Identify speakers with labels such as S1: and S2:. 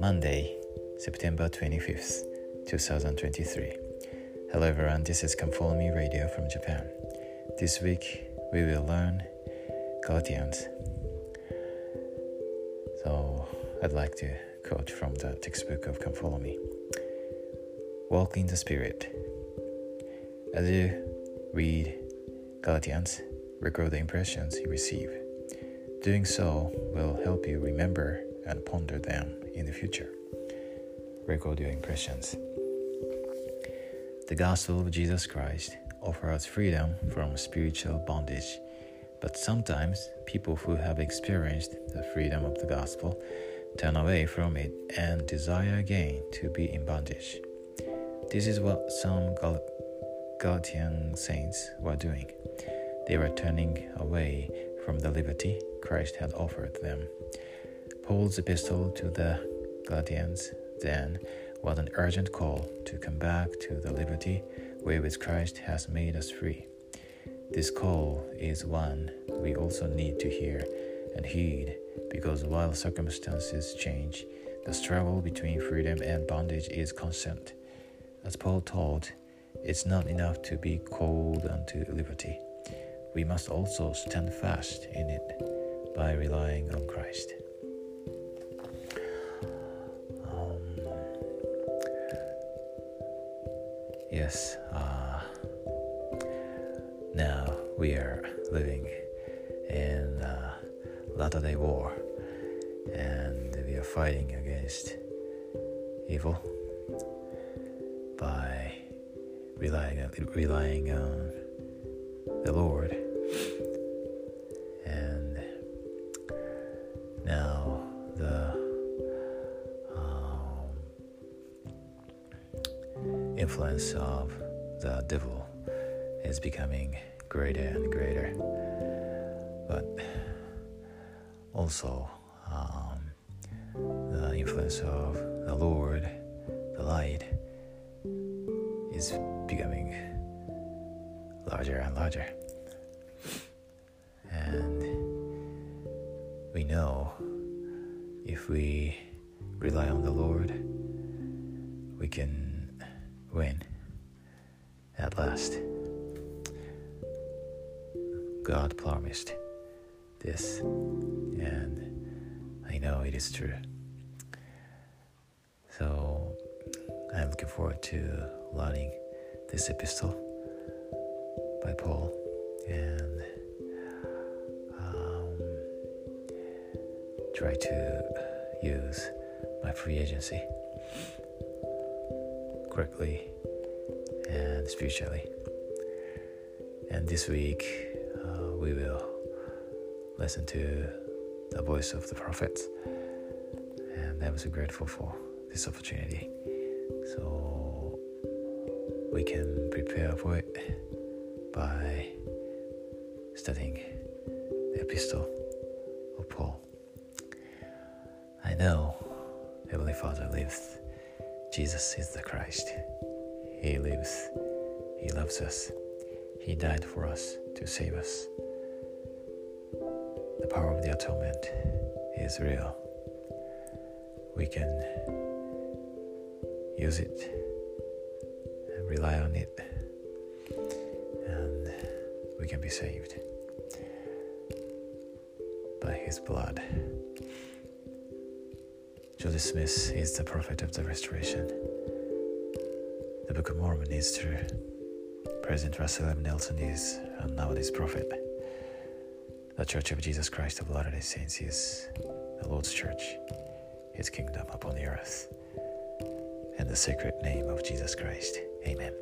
S1: Monday, September 25th, 2023. Hello everyone, this is Me Radio from Japan. This week we will learn Galatians. So I'd like to quote from the textbook of Me. Walk in the Spirit. As you read Galatians, record the impressions you receive. Doing so will help you remember and ponder them in the future. Record your impressions. The gospel of Jesus Christ offers freedom from spiritual bondage, but sometimes people who have experienced the freedom of the gospel turn away from it and desire again to be in bondage. This is what some Gal- Galatian saints were doing. They were turning away from the liberty Christ had offered them. Paul's epistle to the Galatians then was an urgent call to come back to the liberty wherewith Christ has made us free. This call is one we also need to hear and heed because while circumstances change, the struggle between freedom and bondage is constant. As Paul taught, it's not enough to be called unto liberty. We must also stand fast in it by relying on Christ. Yes, uh, now we are living in uh, Latter day War and we are fighting against evil by relying, relying on the Lord. Influence of the devil is becoming greater and greater. But also, um, the influence of the Lord, the light, is becoming larger and larger. And we know if we rely on the Lord, we can win at last. God promised this, and I know it is true. So I'm looking forward to learning this epistle by Paul and um, try to use my free agency correctly and spiritually. And this week uh, we will listen to the voice of the prophets, and I'm so grateful for this opportunity. So we can prepare for it by studying the epistle of Paul. I know Heavenly Father lives Jesus is the Christ. He lives. He loves us. He died for us to save us. The power of the atonement is real. We can use it rely on it, and we can be saved by His blood. Joseph Smith is the prophet of the restoration. The Book of Mormon is true. President Russell M. Nelson is a nowadays prophet. The Church of Jesus Christ of Latter day Saints is the Lord's Church, His kingdom upon the earth. In the sacred name of Jesus Christ. Amen.